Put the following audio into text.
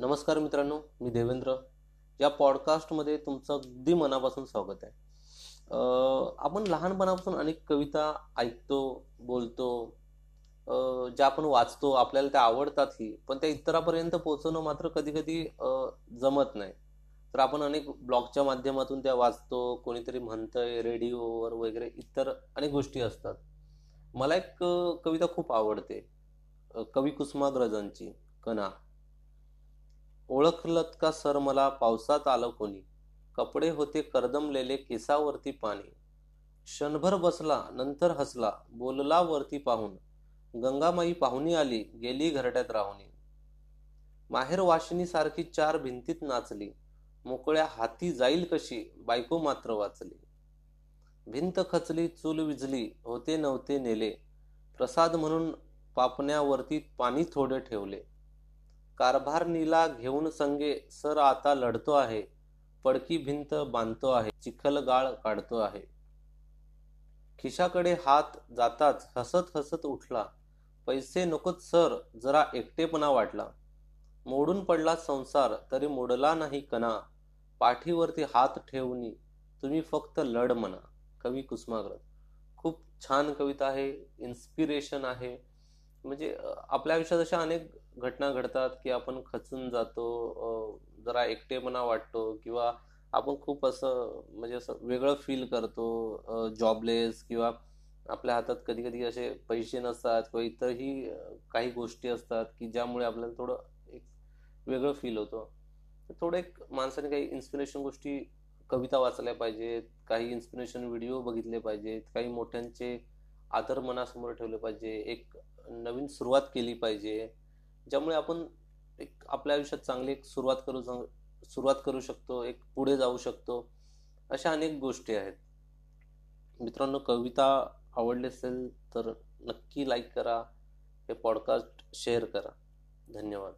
नमस्कार मित्रांनो मी देवेंद्र. या पॉडकास्टमध्ये तुमचं अगदी मनापासून स्वागत आहे. आपण लहानपणापासून अनेक कविता ऐकतो बोलतो ज्या आपण वाचतो आपल्याला त्या आवडतातही पण त्या इतरापर्यंत पोहोचवणं मात्र कधी कधी जमत नाही. तर आपण अनेक ब्लॉगच्या माध्यमातून त्या वाचतो कोणीतरी म्हणतंय रेडिओवर वगैरे इतर अनेक गोष्टी असतात. मला एक कविता खूप आवडते. कवी कुसुमाग्रजांची कणा ओळखलत का सर मला? पावसात आलं कोणी? कपडे होते करदमलेले केसावरती पाणी. क्षणभर बसला नंतर हसला बोलला वरती पाहून. गंगामाई पाहुणी आली गेली घरट्यात राहुनी. माहेर वाशिनी सारखी चार भिंतीत नाचली. मोकळ्या हाती जाईल कशी बायको मात्र वाचली. भिंत खचली चूल विजली होते नव्हते नेले. प्रसाद म्हणून पापण्यावरती पाणी थोडे ठेवले. कारभारणीला घेऊन संगे सर आता लढतो आहे. पडकी भिंत बांधतो आहे. चिखल गाळ काढतो आहे. खिशाकडे हात जाताच हसत हसत उठला. पैसे नकोत सर. जरा एकटेपणा वाटला. मोडून पडला संसार तरी मोडला नाही कणा. पाठीवरती हात ठेवून तुम्ही फक्त लढ म्हणा. कवी कुसुमाग्रज. खूप छान कविता आहे. इन्स्पिरेशन आहे. म्हणजे आपल्या आयुष्यात अशा अनेक घटना घडतात की आपण खचून जातो जरा एकटेपणा वाटतो किंवा आपण खूप असं म्हणजे असं वेगळं फील करतो जॉबलेस किंवा आपल्या हातात कधी कधी असे पैसे नसतात किंवा इतरही काही गोष्टी असतात की ज्यामुळे आपल्याला थोडं एक वेगळं फील होतं. तर थोडं एक माणसाने काही इन्स्पिरेशन गोष्टी कविता वाचल्या पाहिजेत काही इन्स्पिरेशन व्हिडिओ बघितले पाहिजेत काही मोठ्यांचे आदर मनासमोर ठेवले पाहिजे एक नवीन सुरुवात केली पाहिजे ज्यामुळे आपण एक आपल्या आयुष्यात चांगली एक सुरुवात करू सुरुवात करू शकतो एक पुढे जाऊ शकतो अशा अनेक गोष्टी आहेत. मित्रांनो कविता आवडली असेल तर नक्की लाईक करा हे पॉडकास्ट शेअर करा. धन्यवाद.